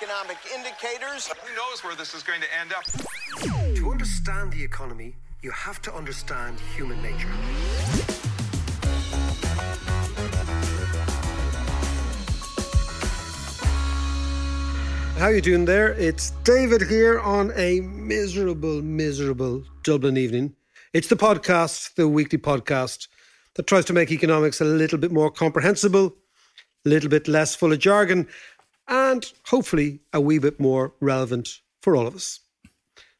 economic indicators. Who knows where this is going to end up? To understand the economy, you have to understand human nature. How you doing there? It's David here on a miserable, miserable Dublin evening. It's the podcast, the weekly podcast that tries to make economics a little bit more comprehensible, a little bit less full of jargon, and hopefully a wee bit more relevant for all of us.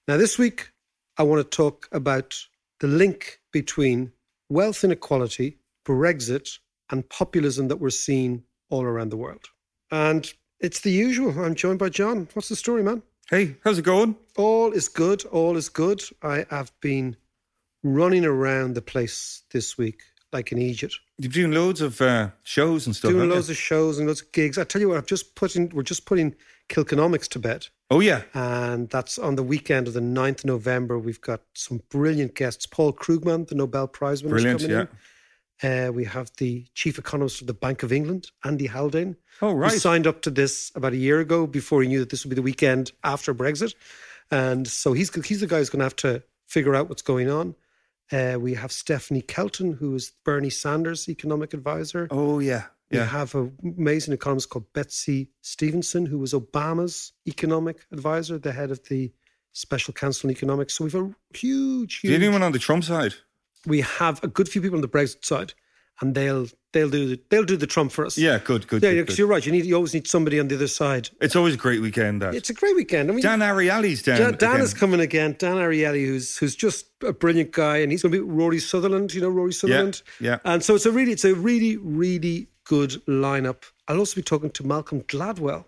Now, this week, I want to talk about the link between wealth inequality, Brexit, and populism that we're seeing all around the world. And it's the usual. I'm joined by John. What's the story, man? Hey, how's it going? All is good. All is good. I have been running around the place this week like in Egypt. You're doing loads of uh, shows and stuff. doing loads you? of shows and loads of gigs. I tell you what, I've just put in, we're just putting Kilkenomics to bed. Oh yeah, And that's on the weekend of the 9th of November. We've got some brilliant guests. Paul Krugman, the Nobel Prize winner, is brilliant. coming Yeah. in. Uh, we have the chief economist of the Bank of England, Andy Haldane. Oh who right. signed up to this about a year ago before he knew that this would be the weekend after Brexit. And so he's he's the guy who's going to have to figure out what's going on. Uh, we have Stephanie Kelton, who is Bernie Sanders' economic advisor. Oh yeah. Yeah. We have an amazing economist called Betsy Stevenson, who was Obama's economic advisor, the head of the Special Council on Economics. So we've a huge, Do you huge. have anyone on the Trump side? we have a good few people on the Brexit side, and they'll they'll do the, they'll do the Trump for us. Yeah, good, good. yeah, good, yeah, good. 'cause you're right. You need you always need somebody on the other side. It's always a great weekend. That It's a great weekend. I mean, Dan Ariely's down. Dan, Dan is coming again. Dan Ariely, who's who's just a brilliant guy, and he's going to be Rory Sutherland. You know Rory Sutherland. yeah. yeah. And so it's a really, it's a really, really good lineup. I'll also be talking to Malcolm Gladwell.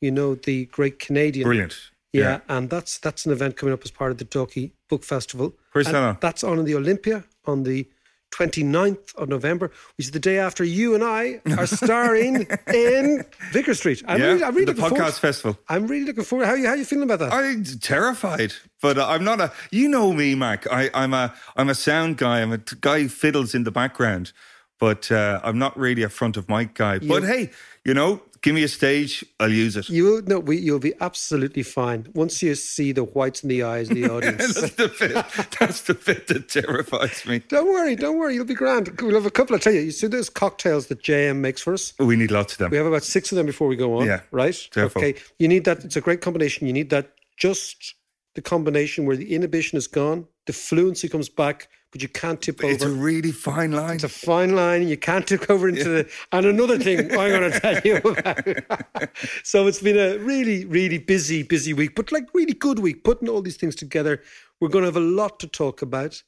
You know the great Canadian. brilliant. Yeah, and that's that's an event coming up as part of the Dalkey Book Festival. Where's And that on? That's on in the Olympia on the 29th of November, which is the day after you and I are starring in Vicar Street. I'm yeah. really, I'm really the looking forward. podcast festival. I'm really looking forward. How you how you feeling about that? I'm terrified, but I'm not a. You know me, Mac. I, I'm a. I'm a sound guy. I'm a guy who fiddles in the background, but uh, I'm not really a front of mic guy. But hey, you know, give me a stage, I'll use it. You no, we, you'll be absolutely fine once you see the whites in the eyes of the audience. that's the bit. That's the bit that terrifies me. don't worry, don't worry, you'll be grand. We'll have a couple. I tell you, you see those cocktails that JM makes for us. We need lots of them. We have about six of them before we go on. Yeah, right. careful. Okay, you need that. It's a great combination. You need that just the combination where the inhibition is gone, the fluency comes back, but you can't tip over. It's a really fine line. It's a fine line. You can't tip over into the. And another thing I'm going to tell you about. so it's been a really, really busy, busy week, but like really good week. Putting all these things together, we're going to have a lot to talk about.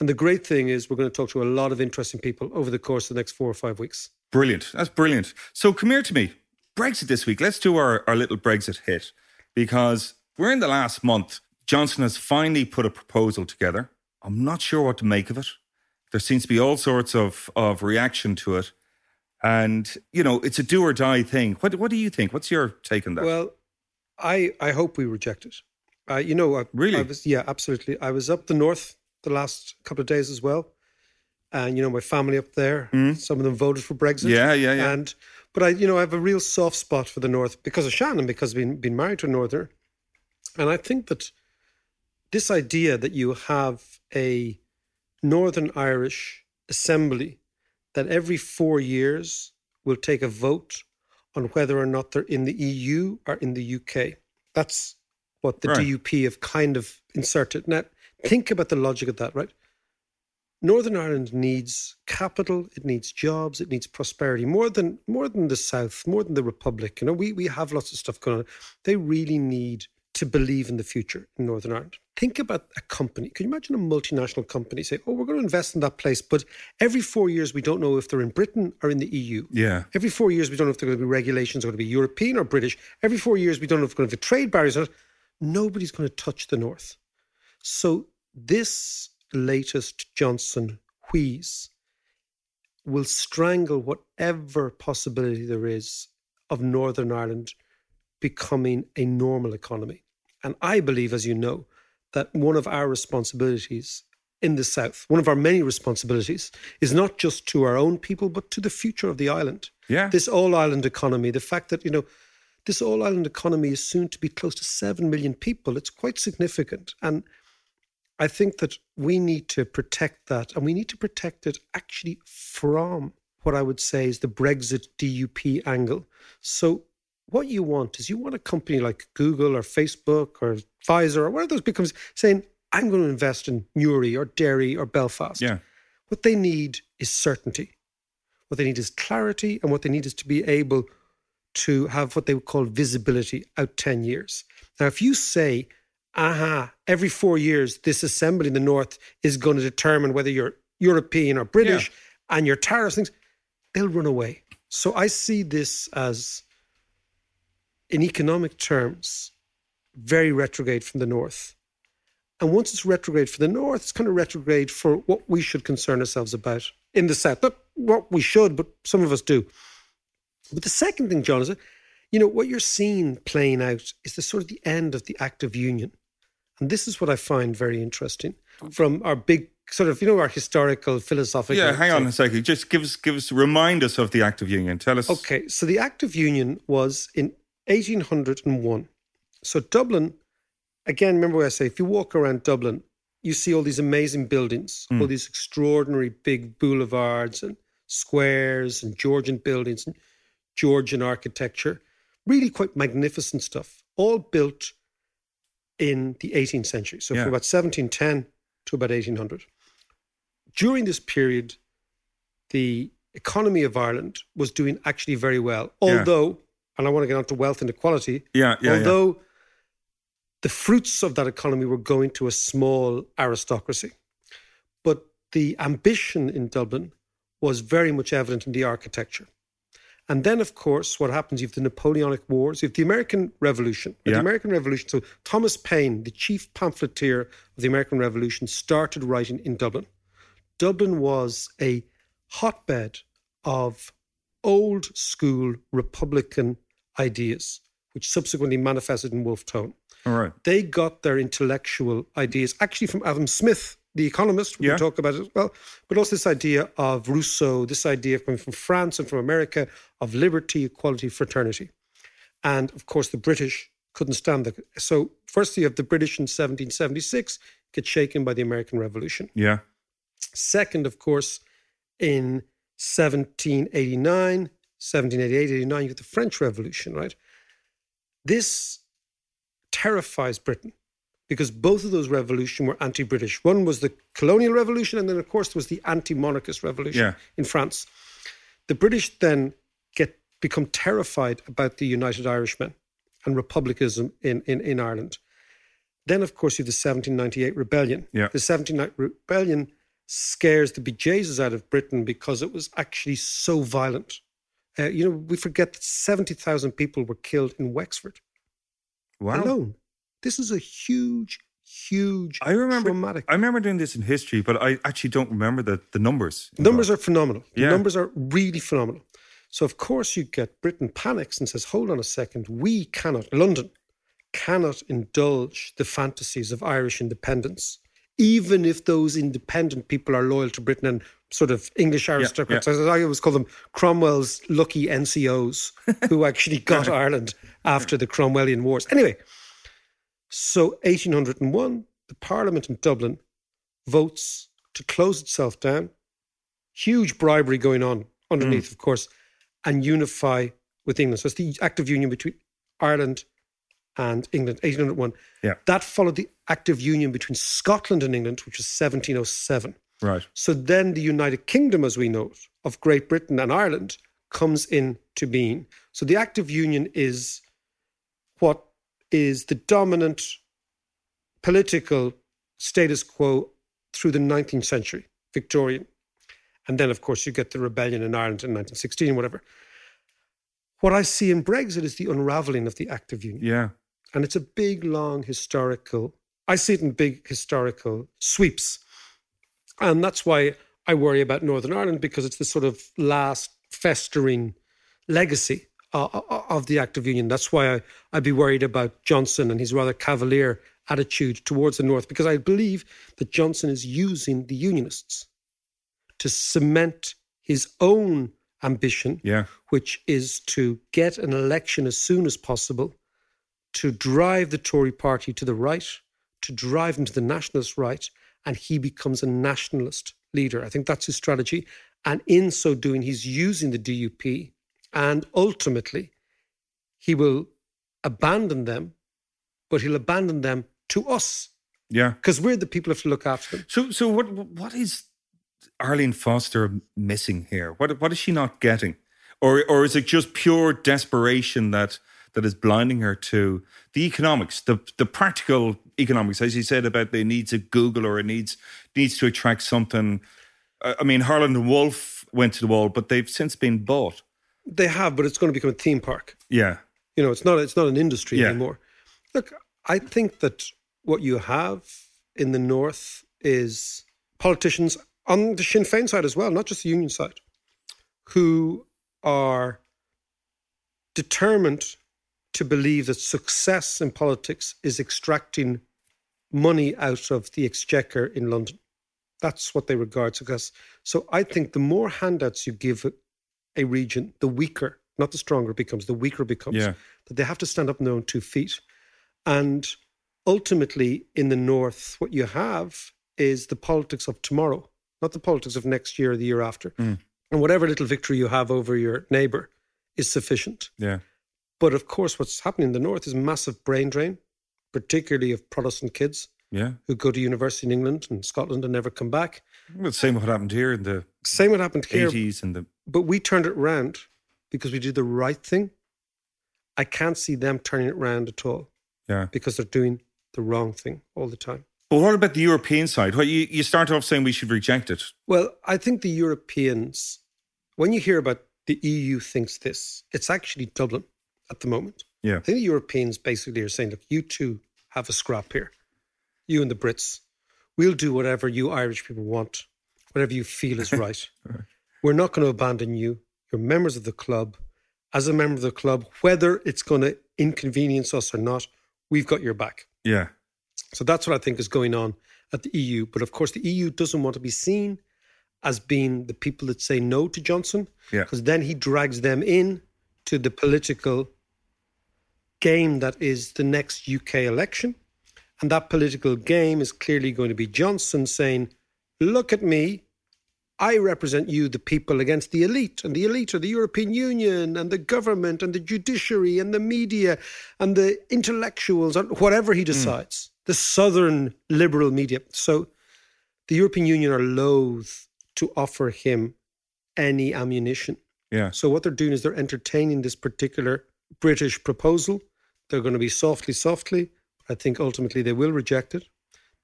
And the great thing is, we're going to talk to a lot of interesting people over the course of the next four or five weeks. Brilliant. That's brilliant. So come here to me. Brexit this week. Let's do our, our little Brexit hit because we're in the last month. Johnson has finally put a proposal together. I'm not sure what to make of it. There seems to be all sorts of, of reaction to it. And, you know, it's a do or die thing. What, what do you think? What's your take on that? Well, I I hope we reject it. Uh, you know, I, Really? I was, yeah, absolutely. I was up the north the last couple of days as well, and you know, my family up there. Some of them voted for Brexit. Yeah, yeah, yeah. And but I, you know, I have a real soft spot for the north because of Shannon, because I've been been married to a northerner, and I think that this idea that you have a Northern Irish assembly that every four years will take a vote on whether or not they're in the EU or in the UK. That's what the Right. DUP have kind of inserted. Now, think about the logic of that, right? Northern Ireland needs capital, it needs jobs, it needs prosperity more than more than the South, more than the Republic. You know, we we have lots of stuff going on. They really need to believe in the future in Northern Ireland. Think about a company. Can you imagine a multinational company say, "Oh, we're going to invest in that place, but every four years we don't know if they're in Britain or in the EU." Yeah. Every four years, we don't know if there are going to be regulations are going to be European or British. Every four years, we don't know if are going to be trade barriers. or not. Nobody's going to touch the North. So this latest Johnson wheeze will strangle whatever possibility there is of Northern Ireland becoming a normal economy. And I believe, as you know, that one of our responsibilities in the South, one of our many responsibilities, is not just to our own people, but to the future of the island. Yeah. This all island economy, the fact that, you know, this all island economy is soon to be close to 7 million people. It's quite significant. And I think that we need to protect that, and we need to protect it actually from what I would say is the Brexit DUP angle. So, what you want is you want a company like Google or Facebook or Pfizer or one of those becomes saying, I'm going to invest in Newry or Derry or Belfast. Yeah. What they need is certainty. What they need is clarity, and what they need is to be able to have what they would call visibility out 10 years. Now, if you say, aha, every four years, this assembly in the North is going to determine whether you're European or British and your tariffs, things, they'll run away. So I see this as, in economic terms, very retrograde from the North. And once it's retrograde for the North, it's kind of retrograde for what we should concern ourselves about in the South. Not what we should, but some of us do. But the second thing, John, is that, you know, what you're seeing playing out is the sort of the end of the Act of Union. And this is what I find very interesting from our big sort of, you know, our historical philosophical. Yeah, hang on a second. Just give us, give us, remind us of the Act of Union. Tell us. Okay, so the Act of Union was in 1801. So Dublin, again, remember what I say, if you walk around Dublin, you see all these amazing buildings, mm. all these extraordinary big boulevards and squares and Georgian buildings and Georgian architecture. Really quite magnificent stuff, all built in the 18th century. So Yeah. from about 1710 to about 1800. During this period, the economy of Ireland was doing actually very well. Yeah. And I want to get on to wealth inequality, Yeah, yeah, yeah. although the fruits of that economy were going to a small aristocracy. But the ambition in Dublin was very much evident in the architecture. And then, of course, what happens? You have the Napoleonic Wars, you have the American Revolution. Yeah. The American Revolution. So, Thomas Paine, the chief pamphleteer of the American Revolution, started writing in Dublin. Dublin was a hotbed of old school Republican ideas, which subsequently manifested in Wolfe Tone. All right. They got their intellectual ideas actually from Adam Smith, the economist. We Yeah. talk about it as well. But also this idea of Rousseau, this idea coming from France and from America of liberty, equality, fraternity. And of course, the British couldn't stand that. So, first, you have the British in 1776 get shaken by the American Revolution. Yeah. Second, of course, in 1789, 1788, 89, you get the French Revolution, right? This terrifies Britain because both of those revolutions were anti British. One was the colonial revolution, and then, of course, there was the anti monarchist revolution Yeah. in France. The British then get become terrified about the United Irishmen and republicanism in, in, in Ireland. Then, of course, you have the 1798 rebellion. Yeah. The 1798 rebellion scares the bejesus out of Britain because it was actually so violent. Uh, you know, we forget that 70,000 people were killed in Wexford Wow. alone. This is a huge, huge, I remember. traumatic. I remember doing this in history, but I actually don't remember the, the numbers. numbers are phenomenal. The Yeah. numbers are really phenomenal. So, of course, you get Britain panics and says, hold on a second, we cannot, London cannot indulge the fantasies of Irish independence, even if those independent people are loyal to Britain and sort of English aristocrats. As I always call them Cromwell's lucky NCOs who actually got Ireland after the Cromwellian Wars. Anyway, so 1801, the Parliament in Dublin votes to close itself down huge bribery going on underneath, mm. of course, and unify with England. So it's the Act of Union between Ireland and England, 1801. Yeah. That followed the Act of Union between Scotland and England, which was 1707. Right. So then the United Kingdom, as we know it, of Great Britain and Ireland comes into being. So the Act of Union is what is the dominant political status quo through the 19th century, Victorian. And then, of course, you get the rebellion in Ireland in 1916, whatever. What I see in Brexit is the unraveling of the Act of Union. Yeah. And it's a big, long historical, I see it in big historical sweeps. And that's why I worry about Northern Ireland because it's the sort of last festering legacy uh, uh, of the Act of Union. That's why I, I'd be worried about Johnson and his rather cavalier attitude towards the North because I believe that Johnson is using the Unionists to cement his own ambition, Yeah. which is to get an election as soon as possible, to drive the Tory party to the right, to drive them to the nationalist right, and he becomes a nationalist leader. I think that's his strategy. And in so doing, he's using the DUP, and ultimately, he will abandon them, but he'll abandon them to us Yeah. because we're the people who have to look after them. So, so what? What is Arlene Foster missing here? What? What is she not getting, or or is it just pure desperation that that is blinding her to the economics, the the practical economics, as you said about the needs of Google or it needs needs to attract something. I mean, Harland and Wolff went to the wall, but they've since been bought. They have, but it's going to become a theme park. Yeah, You know, it's not it's not an industry Yeah. anymore. Look, I think that what you have in the north is politicians on the Sinn Féin side as well, not just the Union side, who are determined to believe that success in politics is extracting money out of the exchequer in London. That's what they regard success. So I think the more handouts you give a- region, the weaker, not the stronger it becomes, the weaker it becomes. Yeah. That they have to stand up on their own two feet. And ultimately, in the North, what you have is the politics of tomorrow, not the politics of next year or the year after. Mm. And whatever little victory you have over your neighbor is sufficient. yeah, But of course, what's happening in the North is massive brain drain, particularly of Protestant kids yeah. who go to university in England and Scotland and never come back. Well, same what happened here in the Same what happened here. eighties and the But we turned it round because we did the right thing. I can't see them turning it round at all yeah. because they're doing the wrong thing all the time. But what about the European side? Well, you, you start off saying we should reject it. Well, I think the Europeans, when you hear about the EU thinks this, it's actually Dublin at the moment. Yeah. I think the Europeans basically are saying, look, you two have a scrap here. You and the Brits. We'll do whatever you Irish people want, whatever you feel is right. We're not going to abandon you. You're members of the club. As a member of the club, whether it's going to inconvenience us or not, we've got your back. Yeah. So that's what I think is going on at the EU. But of course, the EU doesn't want to be seen as being the people that say no to Johnson, Yeah. because then he drags them in to the political game that is the next UK election. And that political game is clearly going to be Johnson saying, Look at me. I represent you, the people, against the elite. And the elite are the European Union and the government and the judiciary and the media and the intellectuals and whatever he hmm. decides, the southern liberal media. So the European Union are loath to offer him any ammunition. Yeah. So what they're doing is they're entertaining this particular British proposal. They're going to be softly, softly. I think ultimately they will reject it.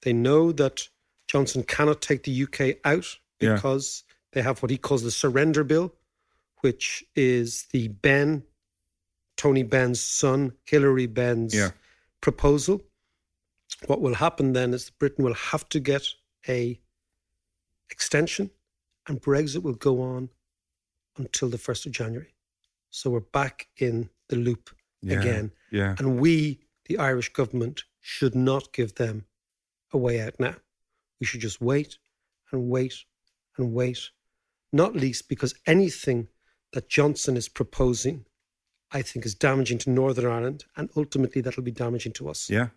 They know that Johnson cannot take the UK out Yeah. because they have what he calls the surrender bill, which is the Benn, Tony Benn's son, Hilary Benn's Yeah. proposal. What will happen then is that Britain will have to get a extension and Brexit will go on until the 1st of January. So we're back in the loop Yeah. again. Yeah. And we, the Irish government, should not give them a way out now. We should just wait and wait and wait, not least because anything that Johnson is proposing, I think, is damaging to Northern Ireland, and ultimately that'll be damaging to us. Yeah.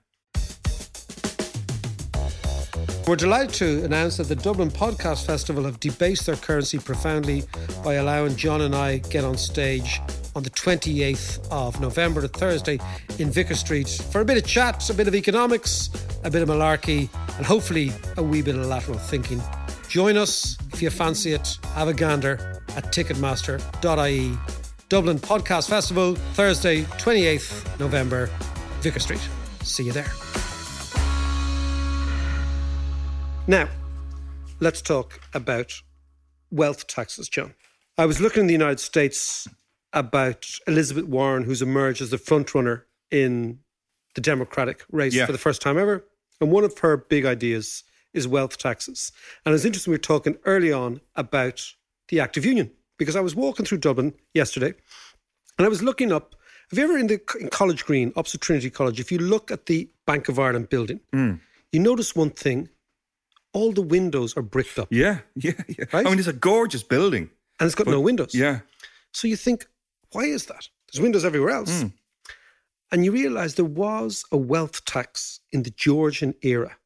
We're delighted to announce that the Dublin Podcast Festival have debased their currency profoundly by allowing John and I get on stage on the 28th of November, the Thursday, in Vicar Street for a bit of chat, a bit of economics, a bit of malarkey, and hopefully a wee bit of lateral thinking. Join us if you fancy it. Have a gander at ticketmaster.ie. Dublin Podcast Festival, Thursday, 28th November, Vicar Street. See you there. Now, let's talk about wealth taxes, John. I was looking in the United States about Elizabeth Warren, who's emerged as the frontrunner in the Democratic race Yeah. for the first time ever. And one of her big ideas is wealth taxes. And it's interesting, we were talking early on about the Act of Union, because I was walking through Dublin yesterday and I was looking up. Have you ever in the in College Green, opposite Trinity College, if you look at the Bank of Ireland building, mm. you notice one thing all the windows are bricked up Yeah, yeah, yeah. Right? I mean, it's a gorgeous building. and it's got no windows. Yeah. So you think, why is that? There's windows everywhere else. Hmm. And you realize there was a wealth tax in the Georgian era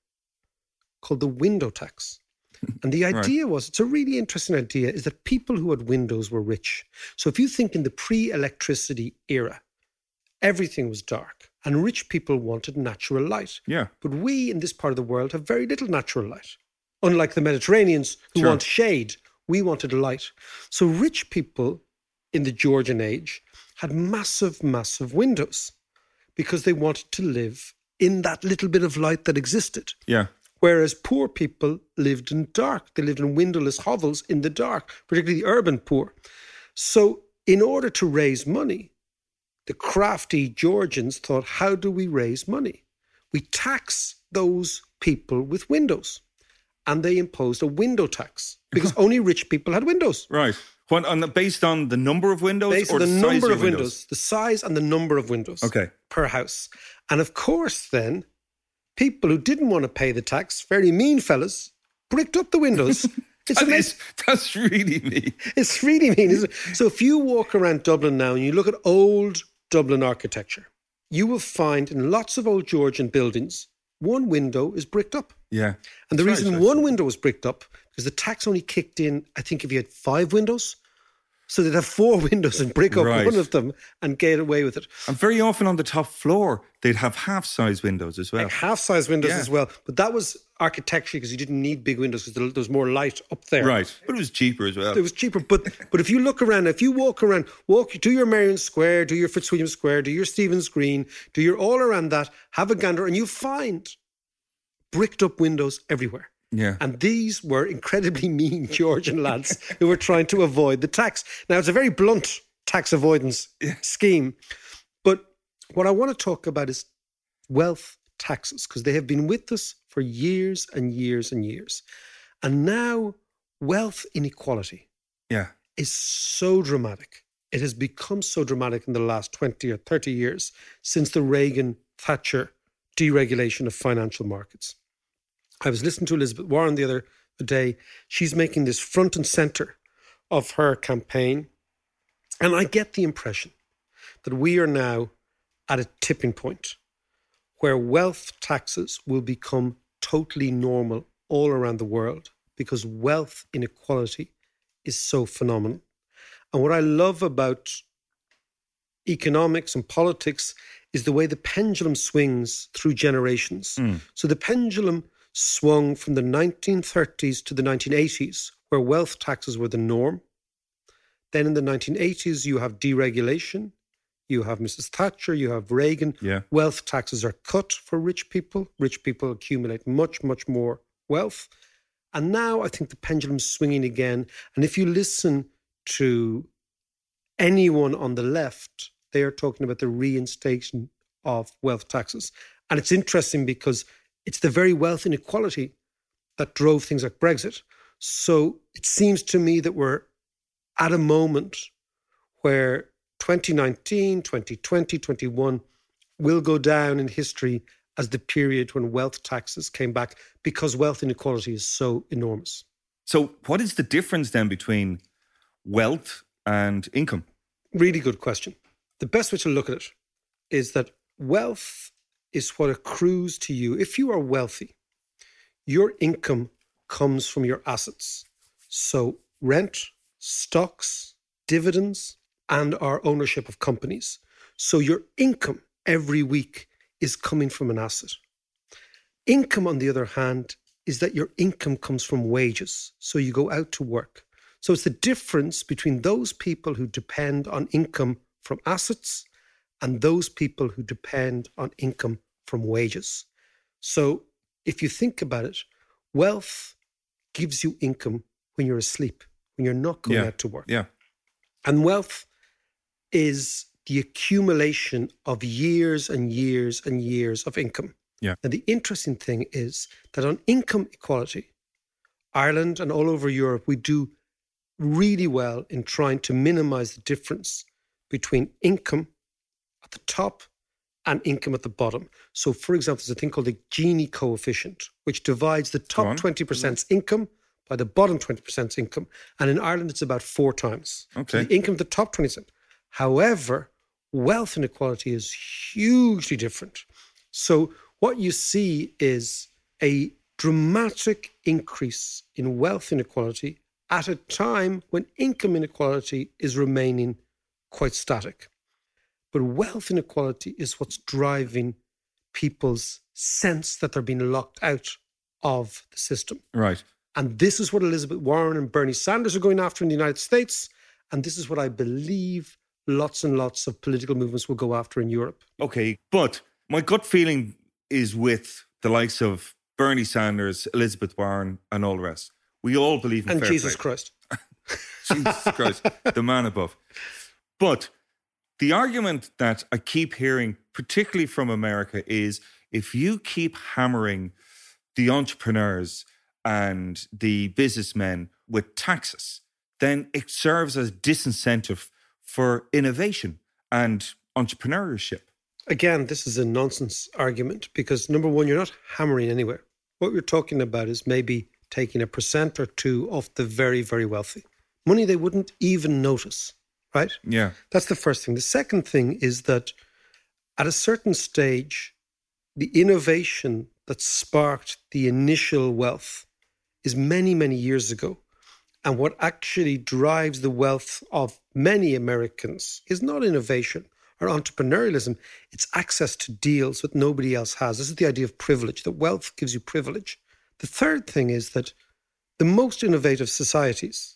called the window tax. And the idea was it's a really interesting idea is that people who had windows were rich. So if you think in the pre electricity era, everything was dark and rich people wanted natural light. Yeah. But we in this part of the world have very little natural light. Unlike the Mediterraneans who Sure. want shade, we wanted light. So rich people in the Georgian age had massive, massive windows because they wanted to live in that little bit of light that existed. Yeah. Whereas poor people lived in dark. They lived in windowless hovels in the dark, particularly the urban poor. So, in order to raise money, the crafty Georgians thought, how do we raise money? We tax those people with windows. And they imposed a window tax because only rich people had windows. Right. When, on the, based on the number of windows Based or the size number your of windows, the size and the number of windows Okay. per house. And of course, then, people who didn't want to pay the tax, very mean fellas, bricked up the windows. It's That is, that's really me. It's really mean, isn't it? So if you walk around Dublin now and you look at old Dublin architecture, you will find in lots of old Georgian buildings, one window is bricked up. Yeah. And the That's reason right, one window was bricked up because the tax only kicked in, I think, if you had five windows. So they'd have four windows and break up Right. one of them and get away with it. And very often on the top floor, they'd have half size windows as well. Like half size windows Yeah. as well. But that was architecture because you didn't need big windows because there was more light up there. Right. But it was cheaper as well. It was cheaper. But but if you look around, if you walk around, walk do your Merrion Square, do your Fitzwilliam Square, do your Stephen's Green, do your all around that, have a gander, and you find bricked up windows everywhere. Yeah. And these were incredibly mean Georgian lads who were trying to avoid the tax. Now, it's a very blunt tax avoidance scheme. But what I want to talk about is wealth taxes, because they have been with us for years and years and years. And now, wealth inequality yeah. is so dramatic. It has become so dramatic in the last 20 or 30 years since the Reagan Thatcher deregulation of financial markets. I was listening to Elizabeth Warren the other day. She's making this front and center of her campaign. And I get the impression that we are now at a tipping point where wealth taxes will become totally normal all around the world because wealth inequality is so phenomenal. And what I love about economics and politics is the way the pendulum swings through generations. Mm. So the pendulum swung from the 1930s to the 1980s, where wealth taxes were the norm. Then in the 1980s, you have deregulation. You have Mrs. Thatcher, you have Reagan. Yeah. Wealth taxes are cut for rich people. Rich people accumulate much, much more wealth. And now I think the pendulum's swinging again. And if you listen to anyone on the left, they are talking about the reinstatement of wealth taxes. And it's interesting because it's the very wealth inequality that drove things like Brexit. So it seems to me that we're at a moment where 2019, 2020, 21 will go down in history as the period when wealth taxes came back because wealth inequality is so enormous. So, what is the difference then between wealth and income? Really good question. The best way to look at it is that wealth is what accrues to you. If you are wealthy, your income comes from your assets. So, rent, stocks, dividends, and our ownership of companies. So, your income every week is coming from an asset. Income, on the other hand, is that your income comes from wages. So, you go out to work. So, it's the difference between those people who depend on income from assets and those people who depend on income from wages. So, if you think about it, wealth gives you income when you're asleep, when you're not going Yeah. out to work. Yeah. And wealth is the accumulation of years and years and years of income. Yeah. And the interesting thing is that on income equality, Ireland and all over Europe, we do really well in trying to minimize the difference between income at the top and income at the bottom. So, for example, there's a thing called the Gini coefficient, which divides the top 20%'s income by the bottom 20%'s income. And in Ireland, it's about four times. So Okay. the income of the top 20%. However, wealth inequality is hugely different. So, what you see is a dramatic increase in wealth inequality at a time when income inequality is remaining quite static. But wealth inequality is what's driving people's sense that they're being locked out of the system. Right. And this is what Elizabeth Warren and Bernie Sanders are going after in the United States. And this is what I believe lots and lots of political movements will go after in Europe. Okay. But my gut feeling is with the likes of Bernie Sanders, Elizabeth Warren, and all the rest. We all believe in And fair Jesus play. Christ. Jesus Christ, the man above. But the argument that I keep hearing, particularly from America, is if you keep hammering the entrepreneurs and the businessmen with taxes, then it serves as disincentive for innovation and entrepreneurship. Again, this is a nonsense argument because number one, you're not hammering anywhere. What you're talking about is maybe taking a percent or two off the very, very wealthy. Money they wouldn't even notice, right? Yeah. That's the first thing. The second thing is that at a certain stage, the innovation that sparked the initial wealth is many, many years ago. And what actually drives the wealth of many Americans is not innovation or entrepreneurialism, it's access to deals that nobody else has. This is the idea of privilege, that wealth gives you privilege. The third thing is that the most innovative societies,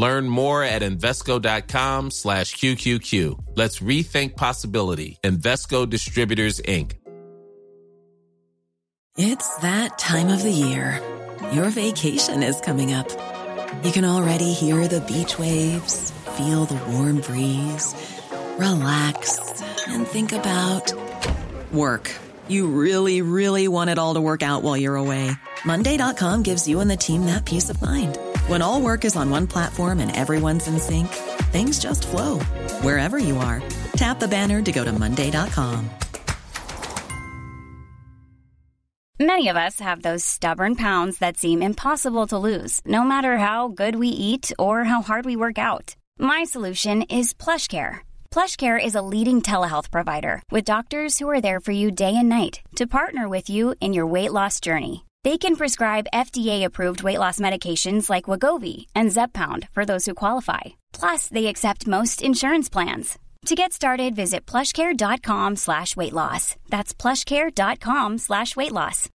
Learn more at Invesco.com slash QQQ. Let's rethink possibility. Invesco Distributors, Inc. It's that time of the year. Your vacation is coming up. You can already hear the beach waves, feel the warm breeze, relax, and think about work. You really, really want it all to work out while you're away. Monday.com gives you and the team that peace of mind. When all work is on one platform and everyone's in sync, things just flow wherever you are. Tap the banner to go to Monday.com. Many of us have those stubborn pounds that seem impossible to lose, no matter how good we eat or how hard we work out. My solution is PlushCare. PlushCare is a leading telehealth provider with doctors who are there for you day and night to partner with you in your weight loss journey. They can prescribe FDA-approved weight loss medications like Wegovy and Zepbound for those who qualify. Plus, they accept most insurance plans. To get started, visit plushcare.com slash weight loss. That's plushcare.com slash weight loss.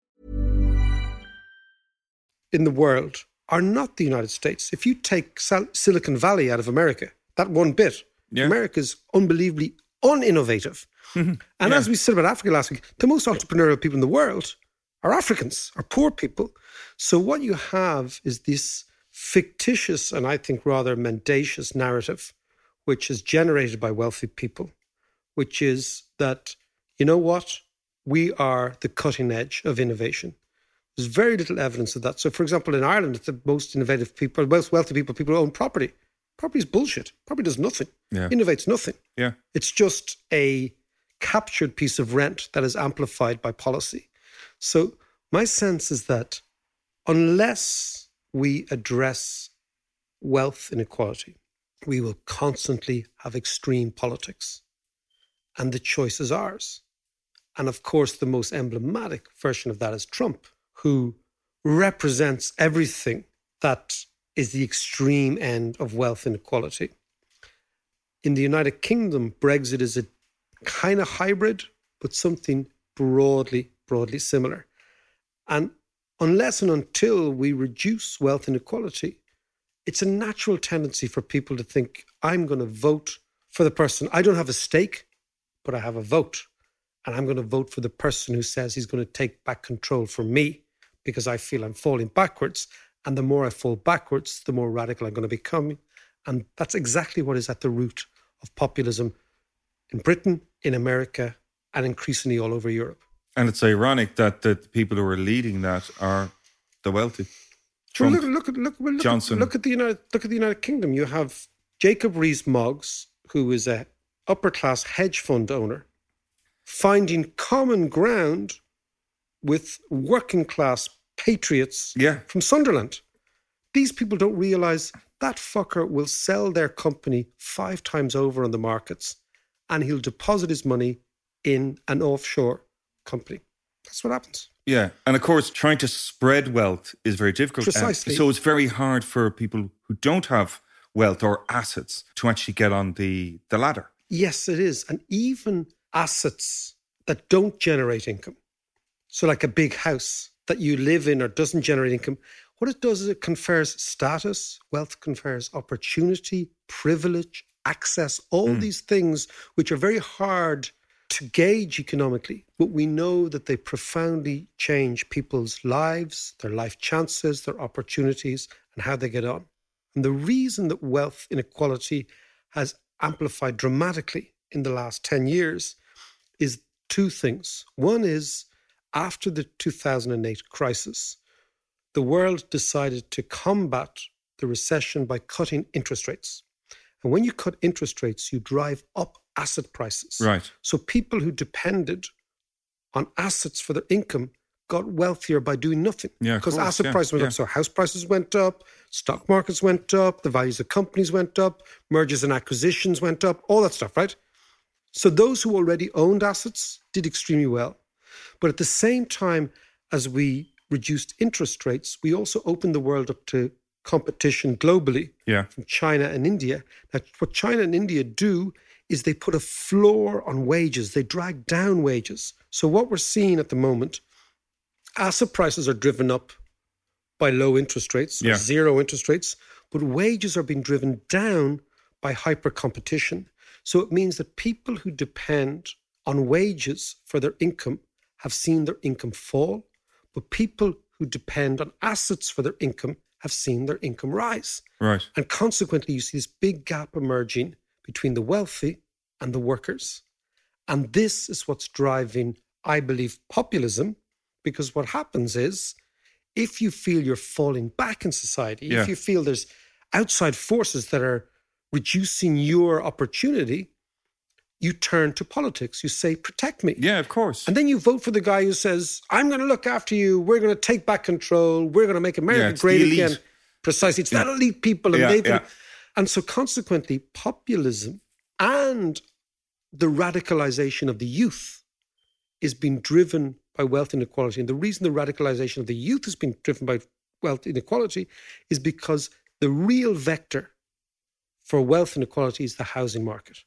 in the world are not the United States. If you take Sil- Silicon Valley out of America, that one bit, Yeah. America's unbelievably uninnovative. and as we said about Africa last week, the most entrepreneurial people in the world are Africans, are poor people. So what you have is this fictitious and I think rather mendacious narrative, which is generated by wealthy people, which is that, you know what? We are the cutting edge of innovation. There's very little evidence of that. So, for example, in Ireland, the most innovative people, most wealthy people, people who own property. Property is bullshit. Property does nothing. Yeah. Innovates nothing. Yeah. It's just a captured piece of rent that is amplified by policy. So, my sense is that unless we address wealth inequality, we will constantly have extreme politics. And the choice is ours. And of course, the most emblematic version of that is Trump, who represents everything that is the extreme end of wealth inequality. In the United Kingdom, Brexit is a kind of hybrid, but something broadly, broadly similar. And unless and until we reduce wealth inequality, it's a natural tendency for people to think, I'm going to vote for the person. I don't have a stake, but I have a vote. And I'm going to vote for the person who says he's going to take back control for me because I feel I'm falling backwards. And the more I fall backwards, the more radical I'm going to become. And that's exactly what is at the root of populism in Britain, in America, and increasingly all over Europe. And it's ironic that the people who are leading that are the wealthy. Trump, look, look, look, look, Johnson. Look at the United. Look at the United Kingdom. You have Jacob Rees-Mogg, who is a upper class hedge fund owner, finding common ground with working class patriots Yeah. from Sunderland. These people don't realize that fucker will sell their company five times over on the markets, and he'll deposit his money in an offshore company. That's what happens. Yeah. And of course, trying to spread wealth is very difficult. Precisely. so it's very hard for people who don't have wealth or assets to actually get on the, the ladder. Yes, it is. And even assets that don't generate income. So, like a big house that you live in or doesn't generate income, what it does is it confers status, wealth confers opportunity, privilege, access, all hmm. these things which are very hard to gauge economically. But we know that they profoundly change people's lives, their life chances, their opportunities, and how they get on. And the reason that wealth inequality has amplified dramatically in the last 10 years is two things. One is after the 2008 crisis, the world decided to combat the recession by cutting interest rates. And when you cut interest rates, you drive up asset prices. Right. So people who depended on assets for their income got wealthier by doing nothing. Yeah, because asset yeah, prices went yeah. up. So house prices went up, stock markets went up, the values of companies went up, mergers and acquisitions went up, all that stuff, right? So those who already owned assets did extremely well. But at the same time as we reduced interest rates, we also opened the world up to competition globally Yeah. from China and India. Now, what China and India do is they put a floor on wages, they drag down wages. So, what we're seeing at the moment, asset prices are driven up by low interest rates, Yeah. zero interest rates, but wages are being driven down by hyper competition. So, it means that people who depend on wages for their income have seen their income fall, but people who depend on assets for their income have seen their income rise. Right. And consequently, you see this big gap emerging between the wealthy and the workers. And this is what's driving, I believe, populism, because what happens is if you feel you're falling back in society, Yeah. if you feel there's outside forces that are reducing your opportunity, you turn to politics. You say, protect me. Yeah, of course. And then you vote for the guy who says, I'm going to look after you. We're going to take back control. We're going to make America the great again. Precisely. It's that elite people. And, Yeah, yeah. and so consequently, populism and the radicalization of the youth is being driven by wealth inequality. And the reason the radicalization of the youth is being driven by wealth inequality is because the real vector for wealth inequality is the housing market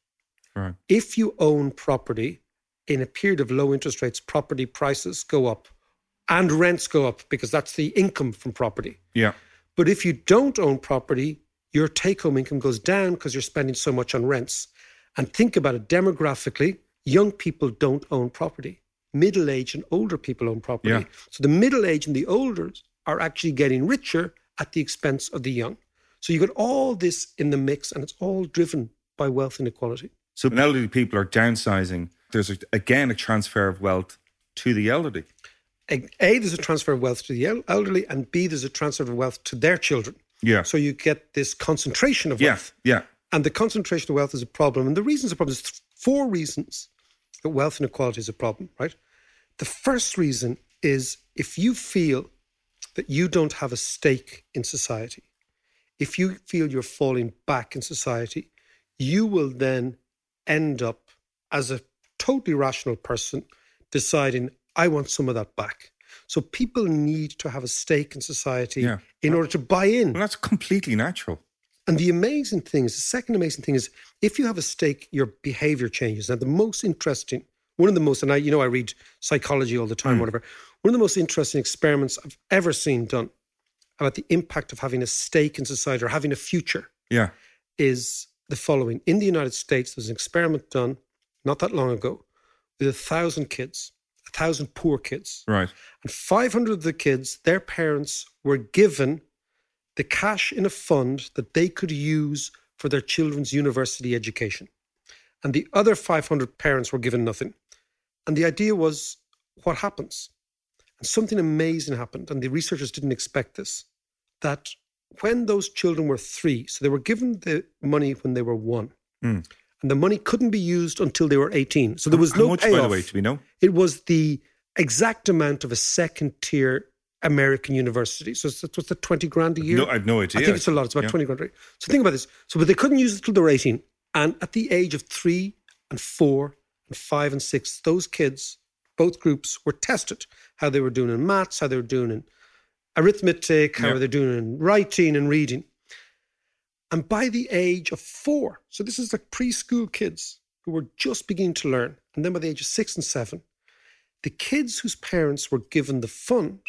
Right. if you own property in a period of low interest rates, property prices go up and rents go up because that's the income from property. Yeah. But if you don't own property, your take home income goes down because you're spending so much on rents. And think about it demographically, young people don't own property. Middle aged and older people own property. Yeah. So the middle aged and the older are actually getting richer at the expense of the young. So you got all this in the mix, and it's all driven by wealth inequality. So when elderly people are downsizing, there's a, again a transfer of wealth to the elderly. A, a, there's a transfer of wealth to the elderly, and B, there's a transfer of wealth to their children. Yeah. So you get this concentration of yeah. wealth. Yeah. And the concentration of wealth is a problem. And the reasons a problem is th- four reasons that wealth inequality is a problem, right? The first reason is if you feel that you don't have a stake in society, if you feel you're falling back in society, you will then end up as a totally rational person deciding, I want some of that back. So people need to have a stake in society Yeah. in order to buy in. Well, that's completely natural. And the amazing thing is, the second amazing thing is, if you have a stake, your behavior changes. Now, the most interesting, one of the most, and I, you know, I read psychology all the time, hmm. whatever. One of the most interesting experiments I've ever seen done about the impact of having a stake in society or having a future Yeah. is the following. In the United States, there was an experiment done not that long ago with a thousand kids, a thousand poor kids. Right. And 500 of the kids, their parents were given the cash in a fund that they could use for their children's university education. And the other 500 parents were given nothing. And the idea was what happens? And something amazing happened, and the researchers didn't expect this that when those children were three, so they were given the money when they were one, Mm. and the money couldn't be used until they were 18. So there was How no much, payoff. by the way, do we know? It was the exact amount of a second tier American university. So it's, what's the 20 grand a year? No, I have no idea. I think it's a lot. It's about Yeah. 20 grand. Right? So think about this. So, but they couldn't use it till they were 18. And at the age of three and four and five and six, those kids, both groups, were tested how they were doing in maths, how they were doing in arithmetic, how Yeah. were they doing in writing and reading. And by the age of four, so this is like preschool kids who were just beginning to learn. And then by the age of six and seven, the kids whose parents were given the fund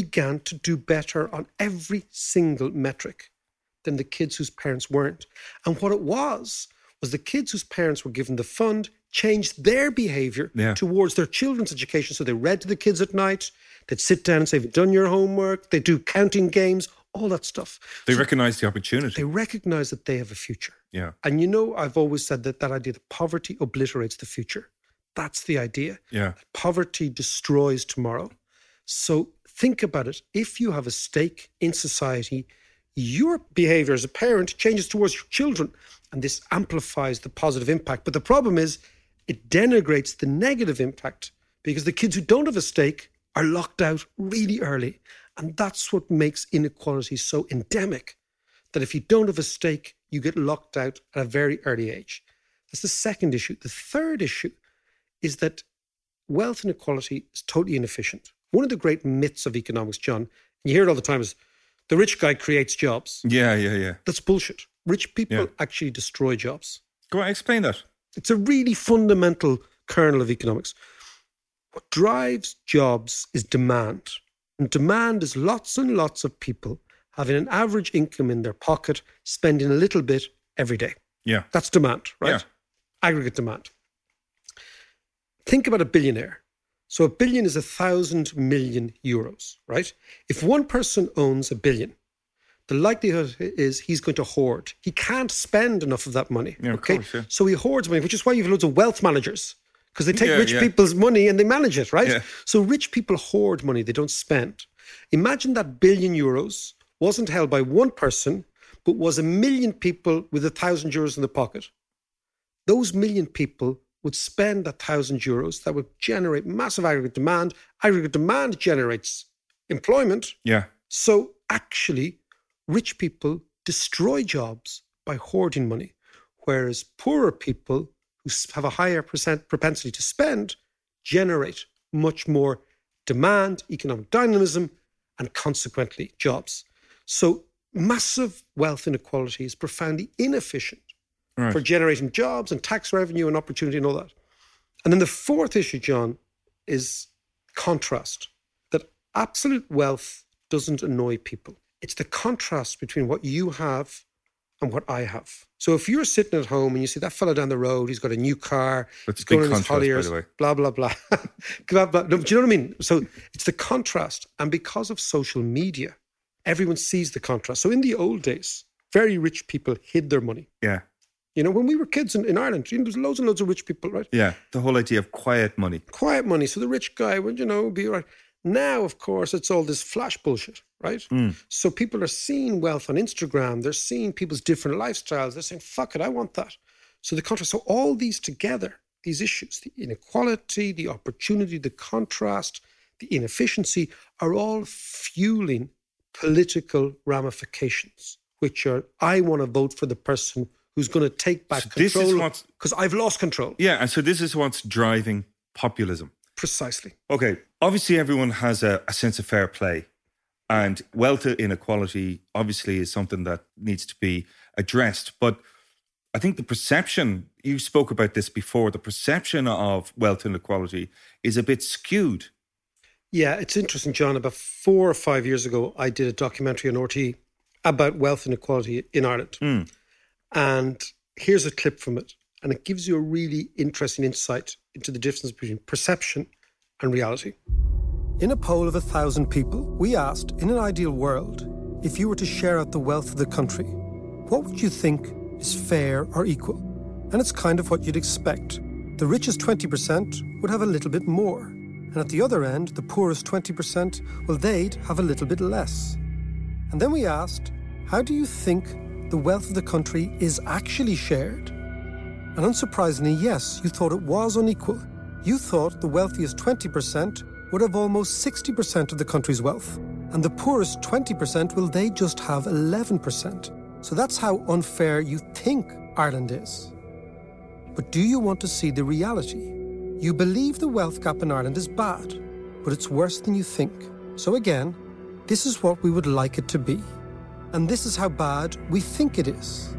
began to do better on every single metric than the kids whose parents weren't. And what it was, was the kids whose parents were given the fund changed their behavior Yeah. towards their children's education. So they read to the kids at night, they'd sit down and say, Have you done your homework? They do counting games, all that stuff. They So recognize the opportunity. they recognize that they have a future. yeah. And you know, I've always said that that idea that poverty obliterates the future. That's the idea. Yeah. Poverty destroys tomorrow. So think about it. If you have a stake in society, your behavior as a parent changes towards your children, and this amplifies the positive impact. But the problem is, it denigrates the negative impact because the kids who don't have a stake are locked out really early. And that's what makes inequality so endemic that if you don't have a stake, you get locked out at a very early age. That's the second issue. The third issue is that wealth inequality is totally inefficient. One of the great myths of economics, John, you hear it all the time, is the rich guy creates jobs. Yeah, yeah, yeah. That's bullshit. Rich people Yeah. actually destroy jobs. Go on, explain that. It's a really fundamental kernel of economics. What drives jobs is demand. And demand is lots and lots of people having an average income in their pocket, spending a little bit every day. Yeah. That's demand, right? Yeah. Aggregate demand. Think about a billionaire. So a billion is a thousand million euros, right? If one person owns a billion, the likelihood is he's going to hoard. He can't spend enough of that money. Yeah, okay. course, yeah. So he hoards money, which is why you have loads of wealth managers. Because they take Yeah, rich people's money and they manage it, right? So rich people hoard money, they don't spend. Imagine that billion euros wasn't held by one person, but was a million people with a thousand euros in the pocket. Those million people would spend a thousand euros that would generate massive aggregate demand. Aggregate demand generates employment. Yeah. So actually, rich people destroy jobs by hoarding money, whereas poorer people who have a higher percent propensity to spend generate much more demand, economic dynamism, and consequently jobs. So massive wealth inequality is profoundly inefficient Right. for generating jobs and tax revenue and opportunity and all that. And then the fourth issue, John, is contrast. That absolute wealth doesn't annoy people. It's the contrast between what you have and what I have. So if you're sitting at home and you see that fellow down the road, he's got a new car, That's he's a big going on his holidays, blah blah blah, blah blah. No, do you know what I mean? So it's the contrast, and because of social media, everyone sees the contrast. So in the old days, very rich people hid their money. Yeah. You know, when we were kids in, in Ireland, you know, there's loads and loads of rich people, right? Yeah. The whole idea of quiet money. Quiet money. So the rich guy would, you know, be right. Now, of course, it's all this flash bullshit, right? Mm. So people are seeing wealth on Instagram. They're seeing people's different lifestyles. They're saying, fuck it, I want that. So the contrast, so all these together, these issues, the inequality, the opportunity, the contrast, the inefficiency, are all fueling political ramifications, which are I want to vote for the person who's going to take back So control because I've lost control. Yeah, and so this is what's driving populism. Precisely. Okay, obviously everyone has a, a sense of fair play, and wealth inequality obviously is something that needs to be addressed. But I think the perception you spoke about this before. The perception of wealth inequality is a bit skewed. Yeah, it's interesting, John. About four or five years ago, I did a documentary on RTÉ about wealth inequality in Ireland. Hmm. And here's a clip from it. And it gives you a really interesting insight into the difference between perception and reality. In a poll of a thousand people, we asked, in an ideal world, if you were to share out the wealth of the country, what would you think is fair or equal? And it's kind of what you'd expect. The richest 20% would have a little bit more. And at the other end, the poorest 20%, well, they'd have a little bit less. And then we asked, how do you think the wealth of the country is actually shared? And unsurprisingly, yes, you thought it was unequal. You thought the wealthiest 20% would have almost 60% of the country's wealth. And the poorest 20%, will they just have 11%. So that's how unfair you think Ireland is. But do you want to see the reality? You believe the wealth gap in Ireland is bad, but it's worse than you think. So again, this is what we would like it to be. And this is how bad we think it is.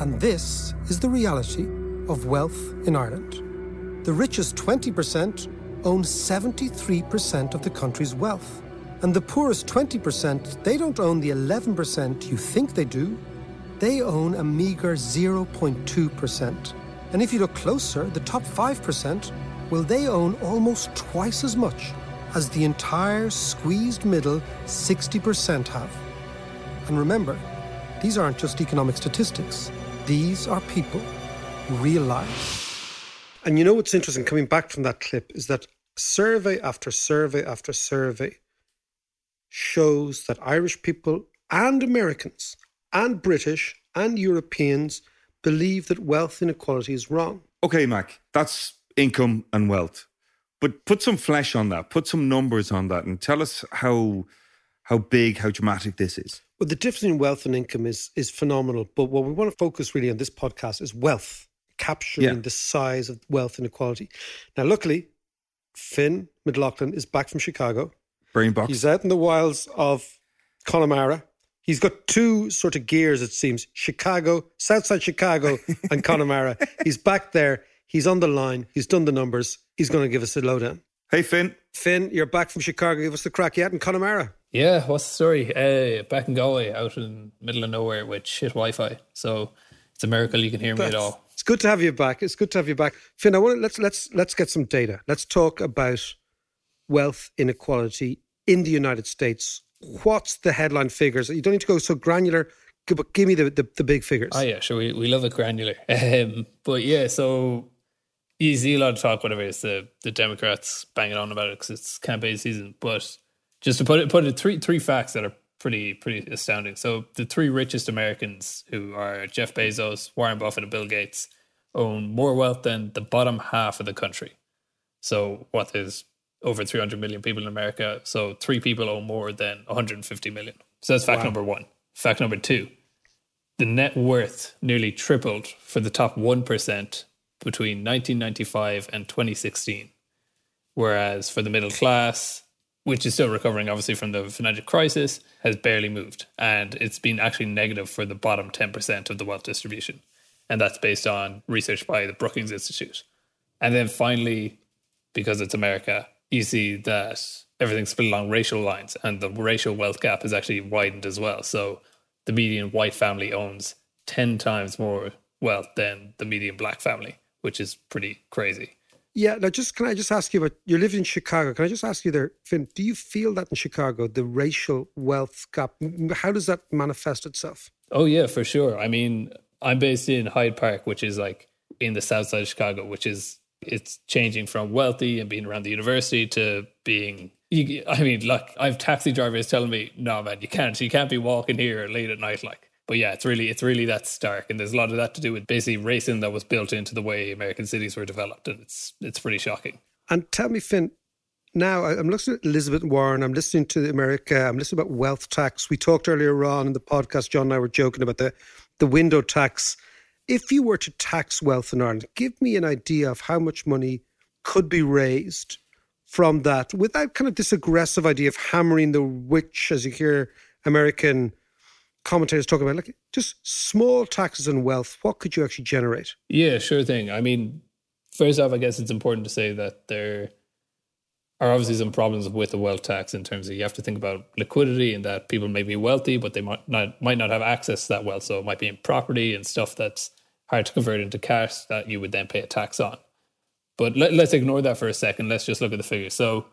And this is the reality of wealth in Ireland. The richest 20% own 73% of the country's wealth. And the poorest 20%, they don't own the 11% you think they do. They own a meager 0.2%. And if you look closer, the top 5%, well, they own almost twice as much as the entire squeezed middle 60% have. And remember, these aren't just economic statistics, these are people, real lives. And you know what's interesting coming back from that clip is that survey after survey after survey shows that Irish people and Americans and British and Europeans believe that wealth inequality is wrong. Okay, Mac, that's income and wealth. But put some flesh on that, put some numbers on that, and tell us how how big, how dramatic this is. Well, the difference in wealth and income is is phenomenal. But what we want to focus really on this podcast is wealth, capturing Yeah. the size of wealth inequality. Now, luckily, Finn McLaughlin is back from Chicago. Brain box. He's out in the wilds of Connemara. He's got two sort of gears, it seems Chicago, Southside Chicago, and Connemara. He's back there. He's on the line. He's done the numbers. He's going to give us a lowdown. hey, Finn. Finn, you're back from Chicago. Give us the crack. You out in Connemara. Yeah, what's the story? Uh, back in Galway, out in the middle of nowhere with shit Wi-Fi. So it's a miracle you can hear me at all. It's good to have you back. It's good to have you back, Finn. I want to, let's let's let's get some data. Let's talk about wealth inequality in the United States. What's the headline figures? You don't need to go so granular, but give me the the, the big figures. Oh yeah, sure. We, we love it granular. Um, but yeah, so you see a lot of talk, whatever it's the the Democrats banging on about it because it's campaign season. But just to put it, put it three three facts that are pretty pretty astounding. So the three richest Americans, who are Jeff Bezos, Warren Buffett, and Bill Gates, own more wealth than the bottom half of the country. So what is over 300 million people in America? So three people own more than 150 million. So that's fact number one. Fact number two the net worth nearly tripled for the top 1% between 1995 and 2016. Whereas for the middle class, which is still recovering obviously from the financial crisis, has barely moved. And it's been actually negative for the bottom 10% of the wealth distribution. And that's based on research by the Brookings Institute. And then finally, because it's America, you see that everything's split along racial lines and the racial wealth gap has actually widened as well. So the median white family owns 10 times more wealth than the median black family, which is pretty crazy. Yeah. Now, just can I just ask you about? You live in Chicago. Can I just ask you there, Finn? Do you feel that in Chicago, the racial wealth gap? How does that manifest itself? Oh, yeah, for sure. I mean, I'm based in Hyde Park, which is like in the south side of Chicago, which is it's changing from wealthy and being around the university to being I mean, like I've taxi drivers telling me, "No, man, you can't. You can't be walking here late at night." Like, but yeah, it's really, it's really that stark, and there's a lot of that to do with basically racing that was built into the way American cities were developed, and it's it's pretty shocking. And tell me, Finn, now I'm listening to Elizabeth Warren. I'm listening to America. I'm listening about wealth tax. We talked earlier on in the podcast. John and I were joking about the the window tax. If you were to tax wealth in Ireland, give me an idea of how much money could be raised from that without kind of this aggressive idea of hammering the witch, as you hear American commentators talk about, like just small taxes on wealth. What could you actually generate? Yeah, sure thing. I mean, first off, I guess it's important to say that there are obviously some problems with the wealth tax in terms of you have to think about liquidity and that people may be wealthy, but they might not might not have access to that wealth. So it might be in property and stuff that's hard to convert into cash that you would then pay a tax on. But let, us ignore that for a second. Let's just look at the figures. So,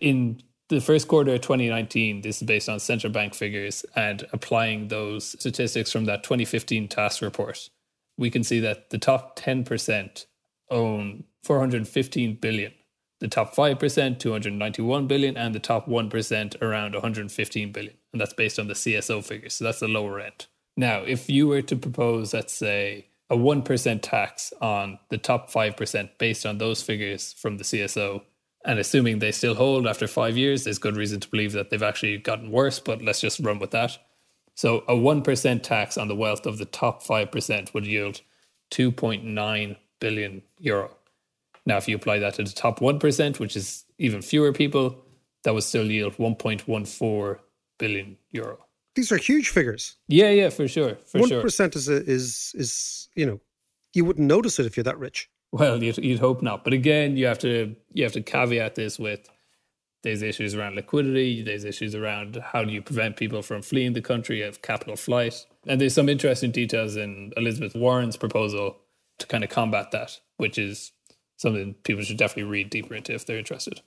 in the first quarter of 2019, this is based on central bank figures and applying those statistics from that 2015 TASC report, we can see that the top 10% own 415 billion, the top 5% 291 billion, and the top 1% around 115 billion. And that's based on the CSO figures. So that's the lower end. Now, if you were to propose, let's say, a 1% tax on the top 5% based on those figures from the CSO. And assuming they still hold after five years, there's good reason to believe that they've actually gotten worse, but let's just run with that. So a 1% tax on the wealth of the top 5% would yield 2.9 billion euro. Now, if you apply that to the top 1%, which is even fewer people, that would still yield 1.14 billion euro these are huge figures. Yeah, yeah, for sure, for One sure. One percent is a, is is you know, you wouldn't notice it if you're that rich. Well, you'd, you'd hope not, but again, you have to you have to caveat this with there's issues around liquidity, there's issues around how do you prevent people from fleeing the country of capital flight, and there's some interesting details in Elizabeth Warren's proposal to kind of combat that, which is something people should definitely read deeper into if they're interested.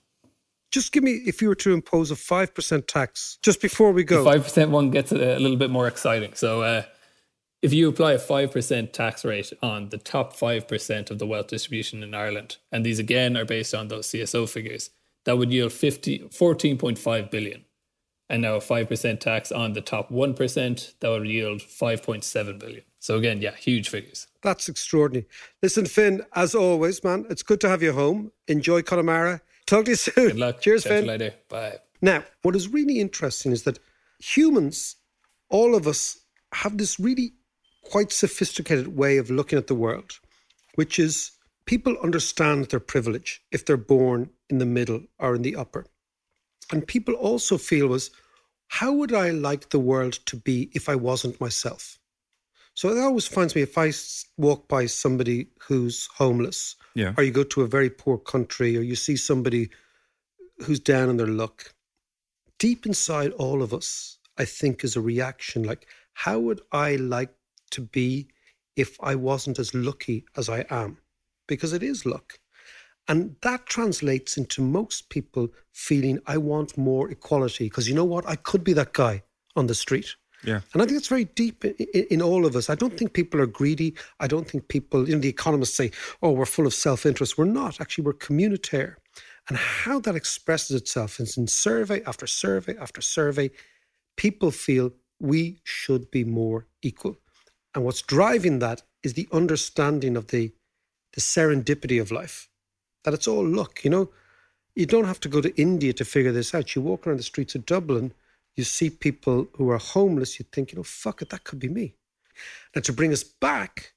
Just give me, if you were to impose a 5% tax just before we go. The 5% one gets a little bit more exciting. So, uh, if you apply a 5% tax rate on the top 5% of the wealth distribution in Ireland, and these again are based on those CSO figures, that would yield 50, 14.5 billion. And now a 5% tax on the top 1%, that would yield 5.7 billion. So again, yeah, huge figures. That's extraordinary. Listen, Finn, as always, man, it's good to have you home. Enjoy Connemara. Talk to you soon. Good luck. Cheers, Catch Finn. Later. Bye. Now, what is really interesting is that humans, all of us, have this really quite sophisticated way of looking at the world, which is people understand their privilege if they're born in the middle or in the upper. And people also feel was, how would I like the world to be if I wasn't myself? So it always finds me if I walk by somebody who's homeless yeah. or you go to a very poor country, or you see somebody who's down on their luck. Deep inside all of us, I think, is a reaction like, how would I like to be if I wasn't as lucky as I am? Because it is luck. And that translates into most people feeling, I want more equality. Because you know what? I could be that guy on the street. Yeah. And I think that's very deep in, in, in, all of us. I don't think people are greedy. I don't think people, you know, the economists say, oh, we're full of self interest. We're not. Actually, we're communitaire. And how that expresses itself is in survey after survey after survey, people feel we should be more equal. And what's driving that is the understanding of the, the serendipity of life, that it's all luck. You know, you don't have to go to India to figure this out. You walk around the streets of Dublin you see people who are homeless, you think, you know, fuck it, that could be me. Now, to bring us back,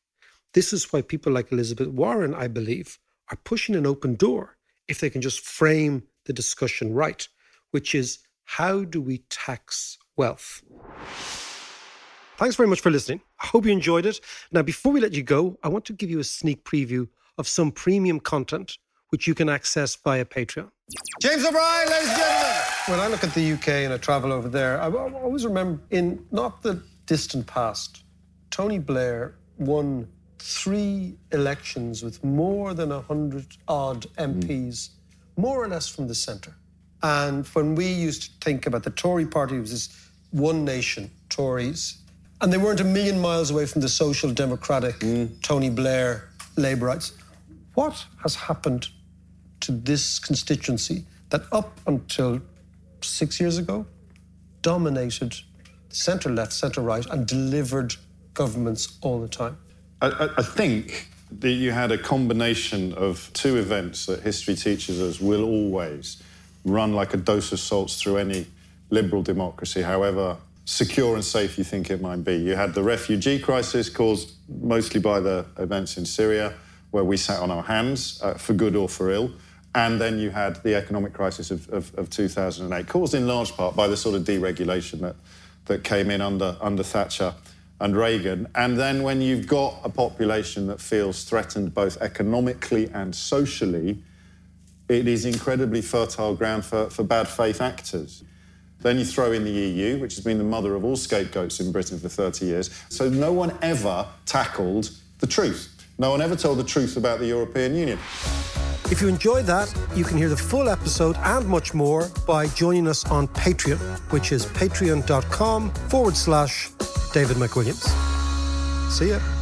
this is why people like Elizabeth Warren, I believe, are pushing an open door if they can just frame the discussion right, which is how do we tax wealth? Thanks very much for listening. I hope you enjoyed it. Now, before we let you go, I want to give you a sneak preview of some premium content which you can access via Patreon. James O'Brien, ladies and gentlemen. When I look at the UK and I travel over there, I always remember in not the distant past, Tony Blair won three elections with more than 100 odd MPs, mm. more or less from the centre. And when we used to think about the Tory party, it was this one nation, Tories, and they weren't a million miles away from the social democratic mm. Tony Blair Labourites. What has happened to this constituency that up until six years ago, dominated centre left, centre right, and delivered governments all the time. I, I, think that you had a combination of two events that history teaches us will always run like a dose of salts through any liberal democracy, however secure and safe you think it might be. You had the refugee crisis caused mostly by the events in Syria, where we sat on our hands uh, for good or for ill. And then you had the economic crisis of, of, of, 2008, caused in large part by the sort of deregulation that, that came in under, under Thatcher and Reagan. And then when you've got a population that feels threatened both economically and socially, it is incredibly fertile ground for, for bad faith actors. Then you throw in the EU, which has been the mother of all scapegoats in Britain for 30 years. So no one ever tackled the truth. No one ever told the truth about the European Union. If you enjoyed that, you can hear the full episode and much more by joining us on Patreon, which is patreon.com forward slash David McWilliams. See ya.